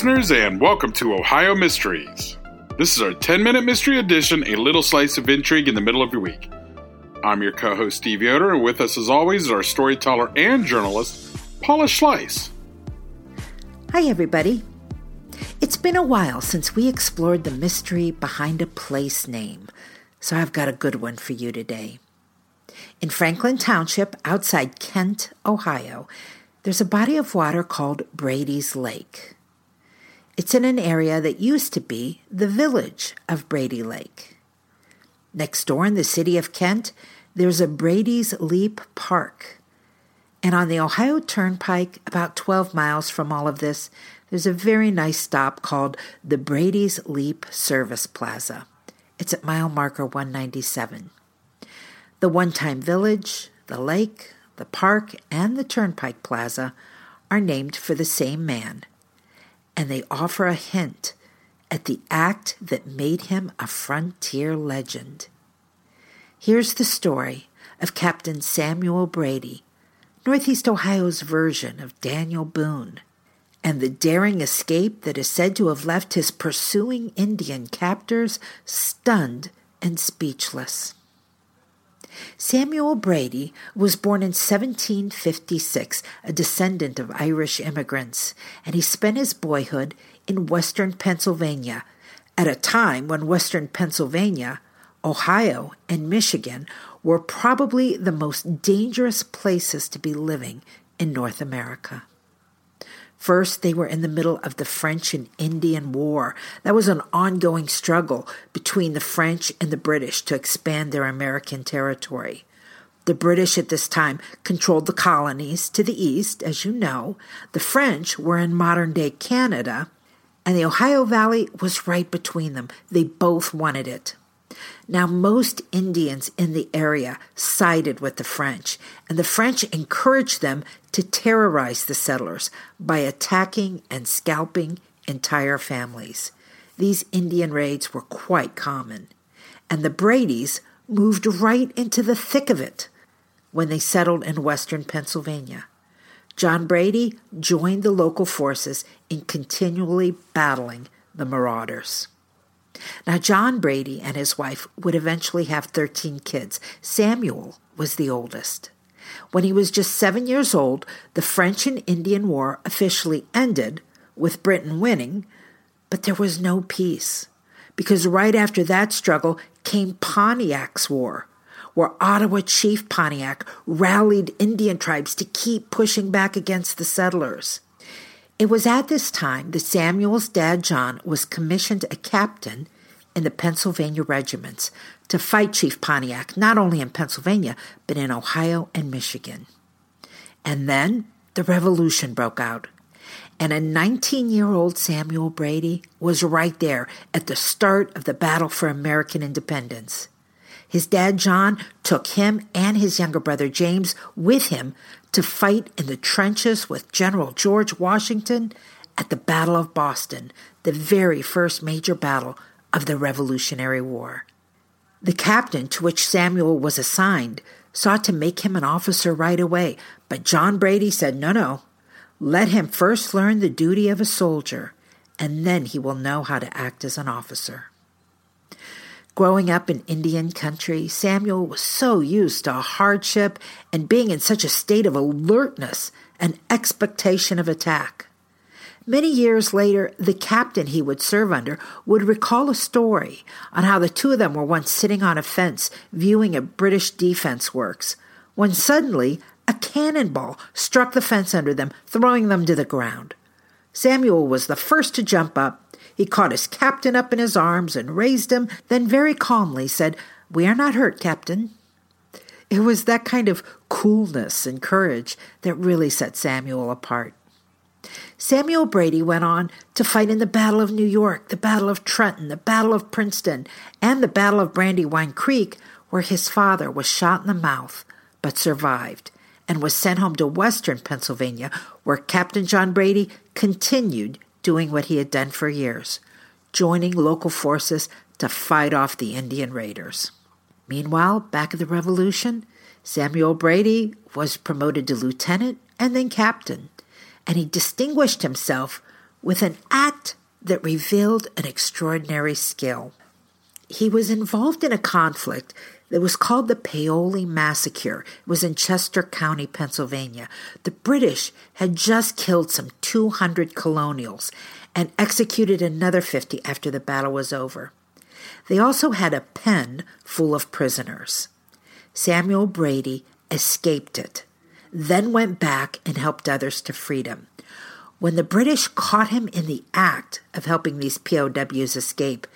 Listeners, and welcome to Ohio Mysteries. This is our 10 minute mystery edition, a little slice of intrigue in the middle of your week. I'm your co host, Steve Yoder, and with us, as always, is our storyteller and journalist, Paula Schleis. Hi, everybody. It's been a while since we explored the mystery behind a place name, so I've got a good one for you today. In Franklin Township, outside Kent, Ohio, there's a body of water called Brady's Lake. It's in an area that used to be the village of Brady Lake. Next door in the city of Kent, there's a Brady's Leap Park. And on the Ohio Turnpike, about 12 miles from all of this, there's a very nice stop called the Brady's Leap Service Plaza. It's at mile marker 197. The one time village, the lake, the park, and the Turnpike Plaza are named for the same man, and they offer a hint at the act that made him a frontier legend. Here's the story of Captain Samuel Brady, Northeast Ohio's version of Daniel Boone, and the daring escape that is said to have left his pursuing Indian captors stunned and speechless. Samuel Brady was born in 1756, a descendant of Irish immigrants, and he spent his boyhood in western Pennsylvania at a time when western Pennsylvania, Ohio, and Michigan were probably the most dangerous places to be living in North America. First, they were in the middle of the French and Indian War. That was an ongoing struggle between the French and the British to expand their American territory. The British at this time controlled the colonies to the east, as you know. The French were in modern day Canada, and the Ohio Valley was right between them. They both wanted it. Now, most Indians in the area sided with the French, and the French encouraged them to terrorize the settlers by attacking and scalping entire families. These Indian raids were quite common, and the Bradys moved right into the thick of it when they settled in western Pennsylvania. John Brady joined the local forces in continually battling the marauders. Now, John Brady and his wife would eventually have 13 kids. Samuel was the oldest. When he was just seven years old, the French and Indian War officially ended, with Britain winning, but there was no peace. Because right after that struggle came Pontiac's War, where Ottawa Chief Pontiac rallied Indian tribes to keep pushing back against the settlers. It was at this time that Samuel's dad, John, was commissioned a captain in the Pennsylvania regiments to fight Chief Pontiac, not only in Pennsylvania, but in Ohio and Michigan. And then the revolution broke out. And a 19 year old Samuel Brady was right there at the start of the battle for American independence. His dad, John, took him and his younger brother, James, with him to fight in the trenches with General George Washington at the Battle of Boston, the very first major battle of the Revolutionary War. The captain to which Samuel was assigned sought to make him an officer right away, but John Brady said, No, no, Let him first learn the duty of a soldier, and then he will know how to act as an officer. Growing up in Indian country, Samuel was so used to hardship and being in such a state of alertness and expectation of attack. Many years later, the captain he would serve under would recall a story on how the two of them were once sitting on a fence viewing a British defense works when suddenly a cannonball struck the fence under them, throwing them to the ground. Samuel was the first to jump up. He caught his captain up in his arms and raised him, then very calmly said, We are not hurt, Captain. It was that kind of coolness and courage that really set Samuel apart. Samuel Brady went on to fight in the Battle of New York, the Battle of Trenton, the Battle of Princeton, and the Battle of Brandywine Creek, where his father was shot in the mouth but survived and was sent home to western Pennsylvania, where Captain John Brady continued doing what he had done for years, joining local forces to fight off the Indian raiders. Meanwhile, back at the Revolution, Samuel Brady was promoted to lieutenant and then captain and he distinguished himself with an act that revealed an extraordinary skill. He was involved in a conflict that was called the Paoli Massacre. It was in Chester County, Pennsylvania. The British had just killed some 200 colonials and executed another 50 after the battle was over. They also had a pen full of prisoners. Samuel Brady escaped it then went back and helped others to freedom. When the British caught him in the act of helping these POWs escape,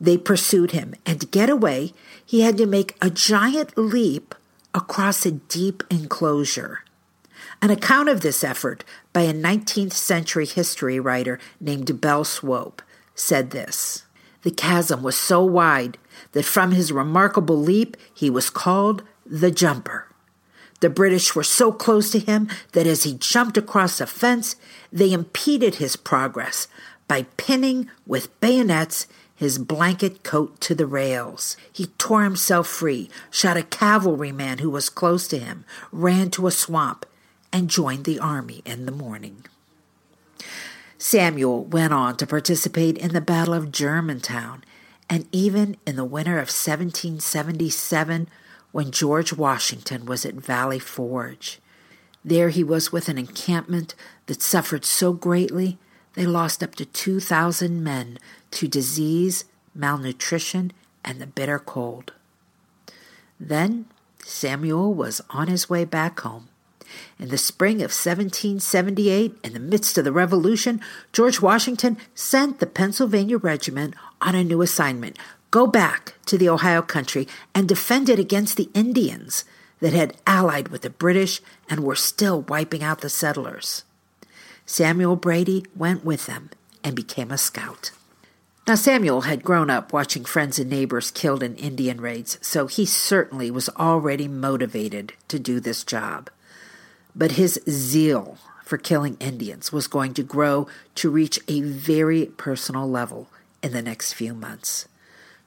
they pursued him, and to get away, he had to make a giant leap across a deep enclosure. An account of this effort by a 19th century history writer named Belle Swope said this The chasm was so wide that from his remarkable leap he was called the Jumper. The British were so close to him that as he jumped across a fence, they impeded his progress by pinning with bayonets his blanket coat to the rails. He tore himself free, shot a cavalryman who was close to him, ran to a swamp, and joined the army in the morning. Samuel went on to participate in the Battle of Germantown, and even in the winter of 1777 when George Washington was at Valley Forge. There he was with an encampment that suffered so greatly they lost up to 2,000 men to disease, malnutrition, and the bitter cold. Then Samuel was on his way back home. In the spring of 1778, in the midst of the Revolution, George Washington sent the Pennsylvania Regiment on a new assignment go back to the Ohio country and defend it against the Indians that had allied with the British and were still wiping out the settlers. Samuel Brady went with them and became a scout. Now, Samuel had grown up watching friends and neighbors killed in Indian raids, so he certainly was already motivated to do this job. But his zeal for killing Indians was going to grow to reach a very personal level in the next few months.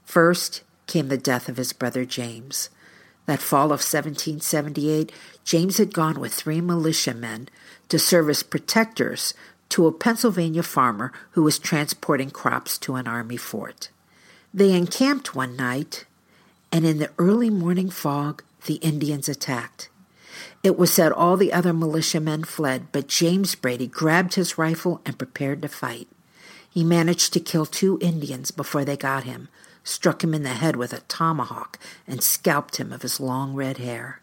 First came the death of his brother James. That fall of 1778, James had gone with three militiamen to serve as protectors to a Pennsylvania farmer who was transporting crops to an army fort. They encamped one night, and in the early morning fog, the Indians attacked. It was said all the other militiamen fled, but James Brady grabbed his rifle and prepared to fight. He managed to kill two Indians before they got him, struck him in the head with a tomahawk, and scalped him of his long red hair.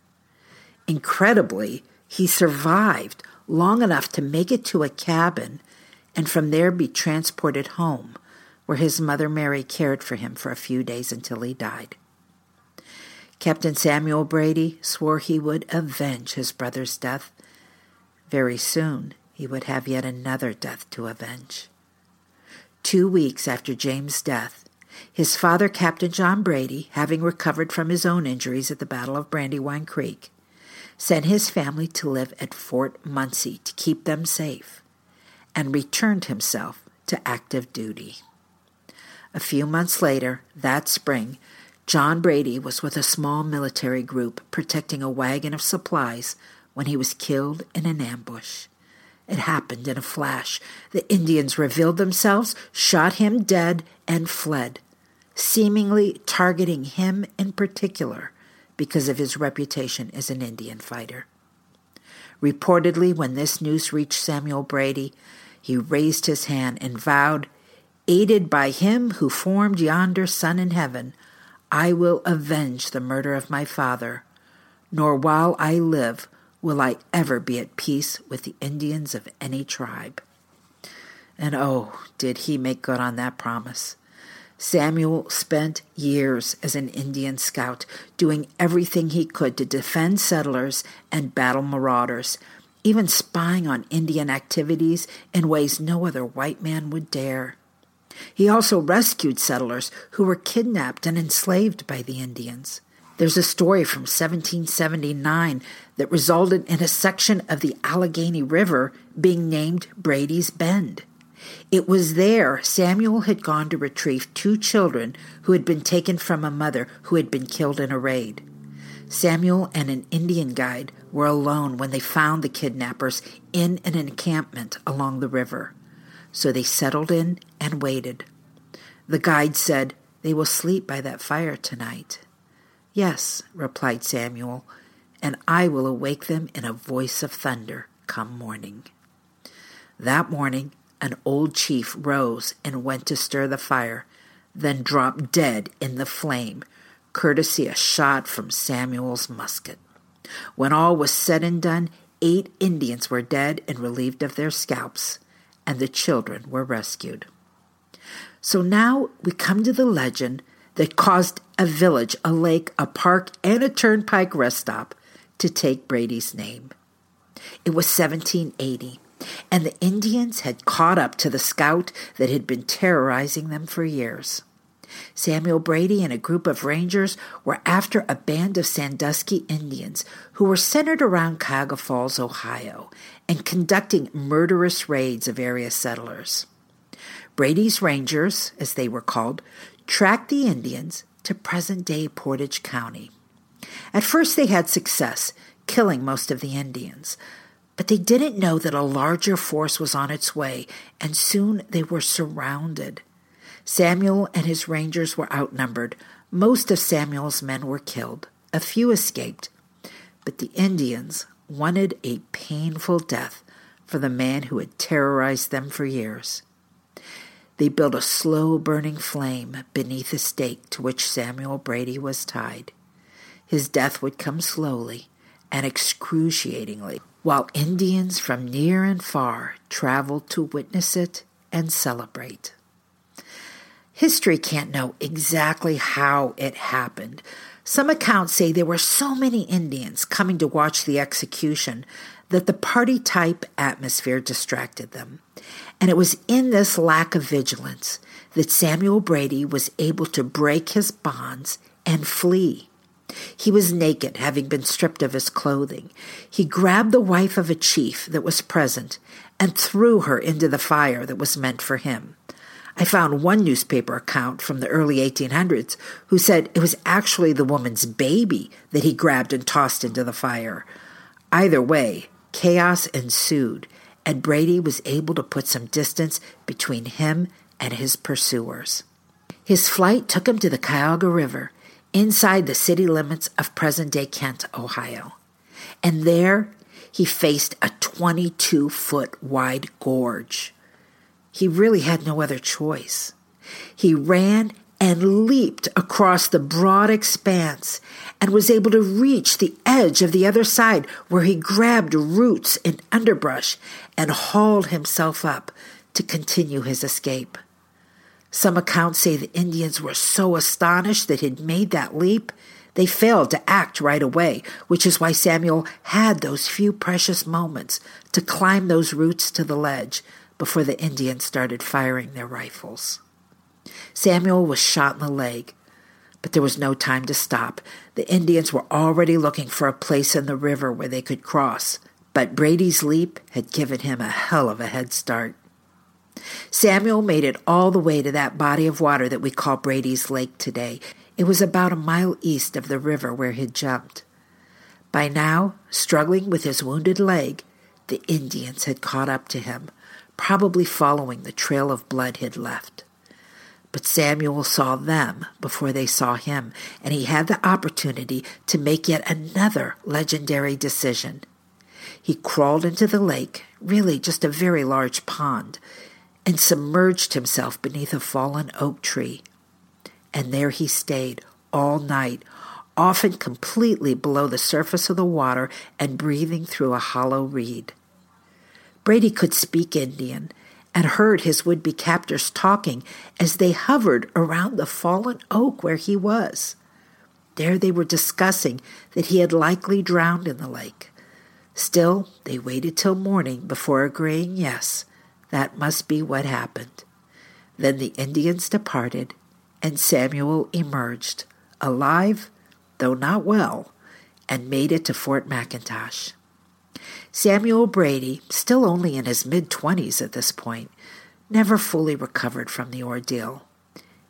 Incredibly, he survived long enough to make it to a cabin and from there be transported home, where his mother Mary cared for him for a few days until he died. Captain Samuel Brady swore he would avenge his brother's death. Very soon he would have yet another death to avenge. Two weeks after James' death, his father, Captain John Brady, having recovered from his own injuries at the Battle of Brandywine Creek, sent his family to live at Fort Muncy to keep them safe, and returned himself to active duty. A few months later, that spring, John Brady was with a small military group protecting a wagon of supplies when he was killed in an ambush. It happened in a flash. The Indians revealed themselves, shot him dead, and fled, seemingly targeting him in particular because of his reputation as an Indian fighter. Reportedly, when this news reached Samuel Brady, he raised his hand and vowed, Aided by him who formed yonder sun in heaven, I will avenge the murder of my father, nor while I live will I ever be at peace with the Indians of any tribe. And oh, did he make good on that promise. Samuel spent years as an Indian scout, doing everything he could to defend settlers and battle marauders, even spying on Indian activities in ways no other white man would dare. He also rescued settlers who were kidnapped and enslaved by the Indians. There's a story from 1779 that resulted in a section of the Allegheny River being named Brady's Bend. It was there Samuel had gone to retrieve two children who had been taken from a mother who had been killed in a raid. Samuel and an Indian guide were alone when they found the kidnappers in an encampment along the river. So they settled in and waited. The guide said, They will sleep by that fire tonight. Yes, replied Samuel, and I will awake them in a voice of thunder come morning. That morning, an old chief rose and went to stir the fire, then dropped dead in the flame, courtesy a shot from Samuel's musket. When all was said and done, eight Indians were dead and relieved of their scalps, and the children were rescued. So now we come to the legend that caused a village, a lake, a park, and a turnpike rest stop to take Brady's name. It was 1780, and the Indians had caught up to the scout that had been terrorizing them for years. Samuel Brady and a group of rangers were after a band of Sandusky Indians who were centered around Cuyahoga Falls, Ohio, and conducting murderous raids of area settlers. Brady's Rangers, as they were called, tracked the Indians to present day Portage County. At first, they had success, killing most of the Indians, but they didn't know that a larger force was on its way, and soon they were surrounded. Samuel and his rangers were outnumbered. Most of Samuel's men were killed. A few escaped. But the Indians wanted a painful death for the man who had terrorized them for years. They built a slow burning flame beneath the stake to which Samuel Brady was tied. His death would come slowly and excruciatingly, while Indians from near and far traveled to witness it and celebrate. History can't know exactly how it happened. Some accounts say there were so many Indians coming to watch the execution that the party type atmosphere distracted them. And it was in this lack of vigilance that Samuel Brady was able to break his bonds and flee. He was naked, having been stripped of his clothing. He grabbed the wife of a chief that was present and threw her into the fire that was meant for him. I found one newspaper account from the early 1800s who said it was actually the woman's baby that he grabbed and tossed into the fire. Either way, chaos ensued, and Brady was able to put some distance between him and his pursuers. His flight took him to the Cuyahoga River, inside the city limits of present day Kent, Ohio. And there he faced a 22 foot wide gorge. He really had no other choice. He ran and leaped across the broad expanse and was able to reach the edge of the other side where he grabbed roots and underbrush and hauled himself up to continue his escape. Some accounts say the Indians were so astonished that he'd made that leap, they failed to act right away, which is why Samuel had those few precious moments to climb those roots to the ledge before the Indians started firing their rifles. Samuel was shot in the leg, but there was no time to stop. The Indians were already looking for a place in the river where they could cross, but Brady's leap had given him a hell of a head start. Samuel made it all the way to that body of water that we call Brady's Lake today. It was about a mile east of the river where he'd jumped. By now, struggling with his wounded leg, the Indians had caught up to him, probably following the trail of blood he'd left. But Samuel saw them before they saw him, and he had the opportunity to make yet another legendary decision. He crawled into the lake, really just a very large pond, and submerged himself beneath a fallen oak tree. And there he stayed all night, often completely below the surface of the water and breathing through a hollow reed. Brady could speak Indian and heard his would be captors talking as they hovered around the fallen oak where he was. There they were discussing that he had likely drowned in the lake. Still, they waited till morning before agreeing yes, that must be what happened. Then the Indians departed, and Samuel emerged, alive though not well, and made it to Fort McIntosh. Samuel Brady, still only in his mid twenties at this point, never fully recovered from the ordeal.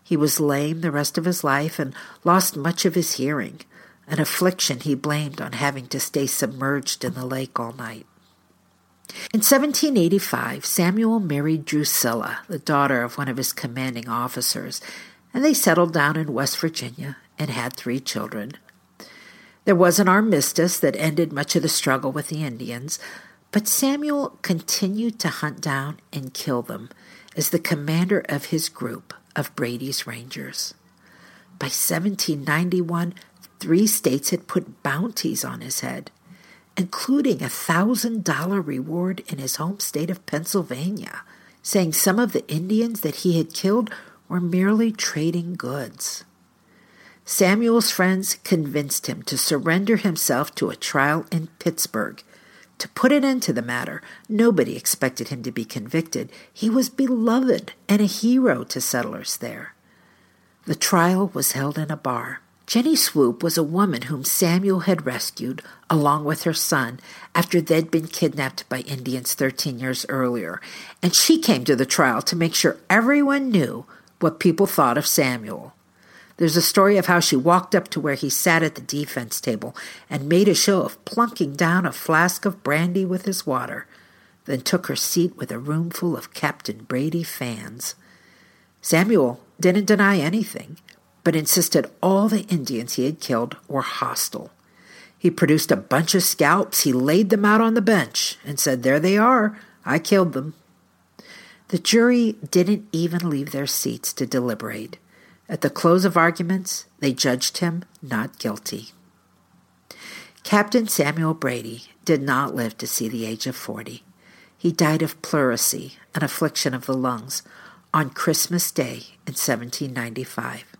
He was lame the rest of his life and lost much of his hearing, an affliction he blamed on having to stay submerged in the lake all night. In 1785, Samuel married Drusilla, the daughter of one of his commanding officers, and they settled down in West Virginia and had three children. There was an armistice that ended much of the struggle with the Indians, but Samuel continued to hunt down and kill them as the commander of his group of Brady's Rangers. By 1791, three states had put bounties on his head, including a thousand dollar reward in his home state of Pennsylvania, saying some of the Indians that he had killed were merely trading goods. Samuel's friends convinced him to surrender himself to a trial in Pittsburgh. To put an end to the matter, nobody expected him to be convicted. He was beloved and a hero to settlers there. The trial was held in a bar. Jenny Swoop was a woman whom Samuel had rescued, along with her son, after they'd been kidnapped by Indians 13 years earlier, and she came to the trial to make sure everyone knew what people thought of Samuel. There's a story of how she walked up to where he sat at the defense table and made a show of plunking down a flask of brandy with his water, then took her seat with a roomful of Captain Brady fans. Samuel didn't deny anything, but insisted all the Indians he had killed were hostile. He produced a bunch of scalps, he laid them out on the bench, and said, There they are, I killed them. The jury didn't even leave their seats to deliberate. At the close of arguments, they judged him not guilty. Captain Samuel Brady did not live to see the age of 40. He died of pleurisy, an affliction of the lungs, on Christmas Day in 1795.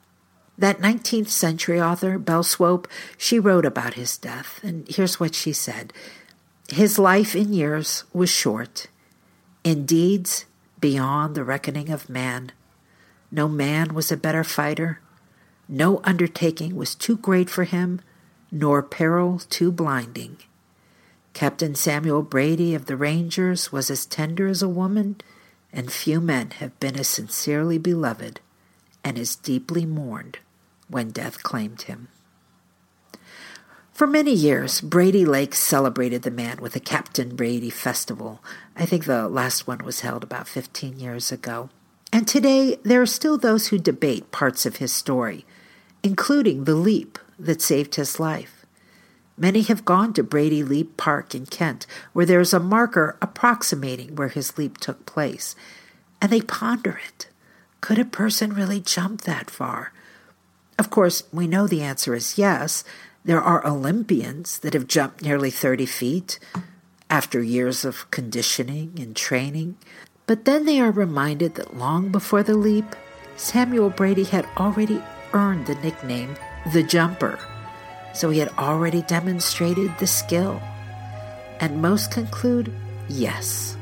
That 19th century author, Belle Swope, she wrote about his death, and here's what she said His life in years was short, in deeds beyond the reckoning of man. No man was a better fighter. No undertaking was too great for him, nor peril too blinding. Captain Samuel Brady of the Rangers was as tender as a woman, and few men have been as sincerely beloved and as deeply mourned when death claimed him. For many years, Brady Lake celebrated the man with a Captain Brady Festival. I think the last one was held about 15 years ago. And today, there are still those who debate parts of his story, including the leap that saved his life. Many have gone to Brady Leap Park in Kent, where there is a marker approximating where his leap took place, and they ponder it. Could a person really jump that far? Of course, we know the answer is yes. There are Olympians that have jumped nearly 30 feet after years of conditioning and training. But then they are reminded that long before the leap, Samuel Brady had already earned the nickname the Jumper, so he had already demonstrated the skill. And most conclude yes,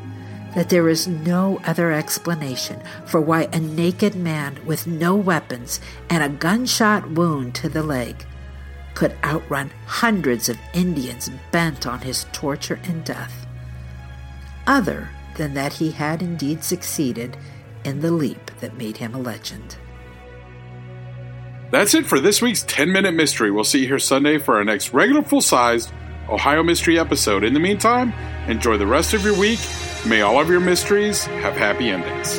that there is no other explanation for why a naked man with no weapons and a gunshot wound to the leg could outrun hundreds of Indians bent on his torture and death. Other than that he had indeed succeeded in the leap that made him a legend. That's it for this week's 10 Minute Mystery. We'll see you here Sunday for our next regular full sized Ohio Mystery episode. In the meantime, enjoy the rest of your week. May all of your mysteries have happy endings.